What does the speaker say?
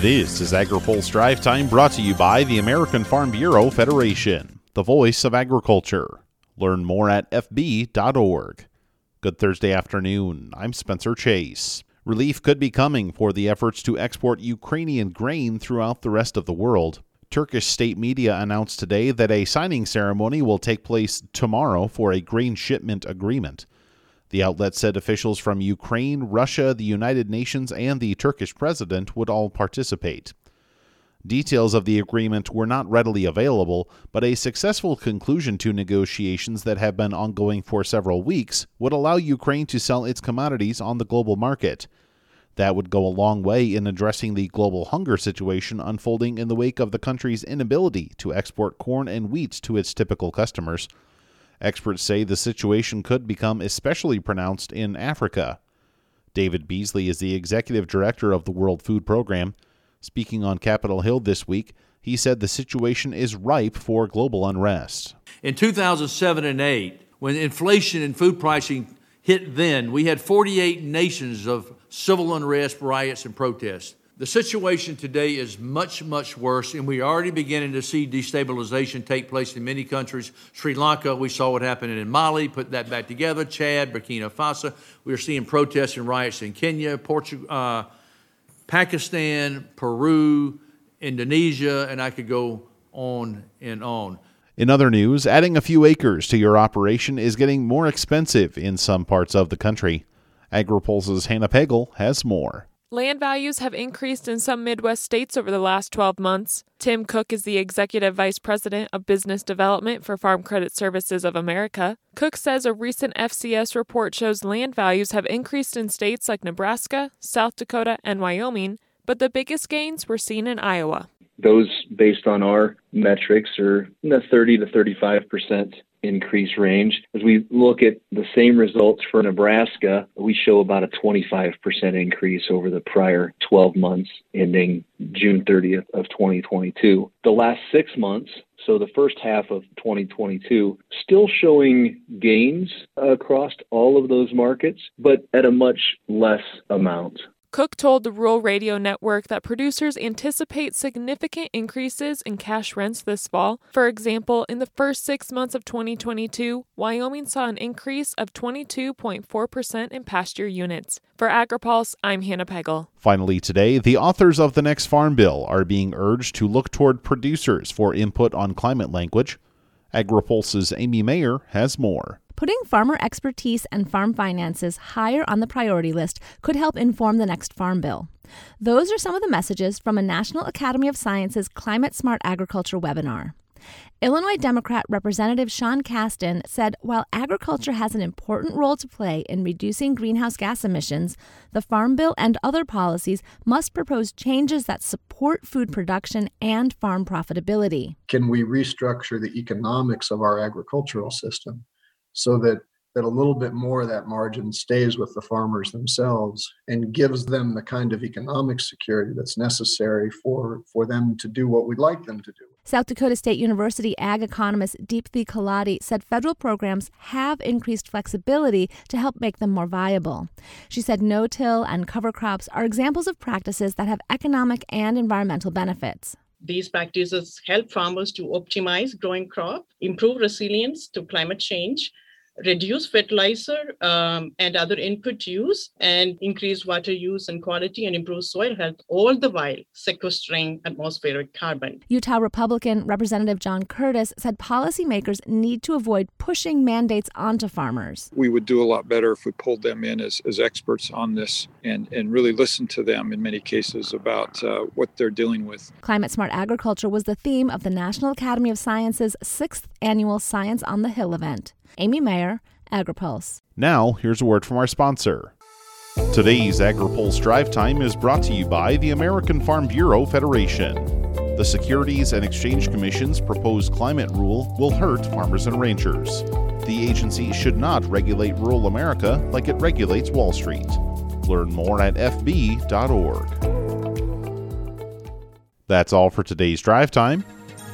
This is AgriPulse Drive Time brought to you by the American Farm Bureau Federation, the voice of agriculture. Learn more at fb.org. Good Thursday afternoon. I'm Spencer Chase. Relief could be coming for the efforts to export Ukrainian grain throughout the rest of the world. Turkish state media announced today that a signing ceremony will take place tomorrow for a grain shipment agreement. The outlet said officials from Ukraine, Russia, the United Nations, and the Turkish president would all participate. Details of the agreement were not readily available, but a successful conclusion to negotiations that have been ongoing for several weeks would allow Ukraine to sell its commodities on the global market. That would go a long way in addressing the global hunger situation unfolding in the wake of the country's inability to export corn and wheat to its typical customers. Experts say the situation could become especially pronounced in Africa. David Beasley is the executive director of the World Food Program. Speaking on Capitol Hill this week, he said the situation is ripe for global unrest. In 2007 and 8, when inflation and food pricing hit then, we had 48 nations of civil unrest, riots, and protests. The situation today is much, much worse, and we're already beginning to see destabilization take place in many countries. Sri Lanka, we saw what happened in Mali, put that back together. Chad, Burkina Faso, we are seeing protests and riots in Kenya, Portugal, uh, Pakistan, Peru, Indonesia, and I could go on and on. In other news, adding a few acres to your operation is getting more expensive in some parts of the country. AgriPulse's Hannah Pagel has more. Land values have increased in some Midwest states over the last 12 months. Tim Cook is the Executive Vice President of Business Development for Farm Credit Services of America. Cook says a recent FCS report shows land values have increased in states like Nebraska, South Dakota, and Wyoming, but the biggest gains were seen in Iowa. Those, based on our metrics, are in the 30 to 35 percent increase range. As we look at the same results for Nebraska, we show about a 25% increase over the prior 12 months ending June 30th of 2022. The last 6 months, so the first half of 2022, still showing gains across all of those markets, but at a much less amount. Cook told the Rural Radio Network that producers anticipate significant increases in cash rents this fall. For example, in the first six months of 2022, Wyoming saw an increase of 22.4% in pasture units. For AgriPulse, I'm Hannah Pagel. Finally, today, the authors of the next Farm Bill are being urged to look toward producers for input on climate language. AgriPulse's Amy Mayer has more. Putting farmer expertise and farm finances higher on the priority list could help inform the next Farm Bill. Those are some of the messages from a National Academy of Sciences Climate Smart Agriculture webinar. Illinois Democrat Representative Sean Casten said while agriculture has an important role to play in reducing greenhouse gas emissions, the Farm Bill and other policies must propose changes that support food production and farm profitability. Can we restructure the economics of our agricultural system so that that a little bit more of that margin stays with the farmers themselves and gives them the kind of economic security that's necessary for, for them to do what we'd like them to do. South Dakota State University ag economist Deepthi Kolady said federal programs have increased flexibility to help make them more viable. She said no till and cover crops are examples of practices that have economic and environmental benefits. These practices help farmers to optimize growing crop, improve resilience to climate change, reduce fertilizer um, and other input use and increase water use and quality and improve soil health, all the while sequestering atmospheric carbon. Utah Republican Representative John Curtis said policymakers need to avoid pushing mandates onto farmers. We would do a lot better if we pulled them in as, as experts on this and, and really listened to them in many cases about uh, what they're dealing with. Climate smart agriculture was the theme of the National Academy of Sciences sixth annual Science on the Hill event. Amy Mayer, AgriPulse. Now, here's a word from our sponsor. Today's AgriPulse Drive Time is brought to you by the American Farm Bureau Federation. The Securities and Exchange Commission's proposed climate rule will hurt farmers and ranchers. The agency should not regulate rural America like it regulates Wall Street. Learn more at fb.org. That's all for today's drive time.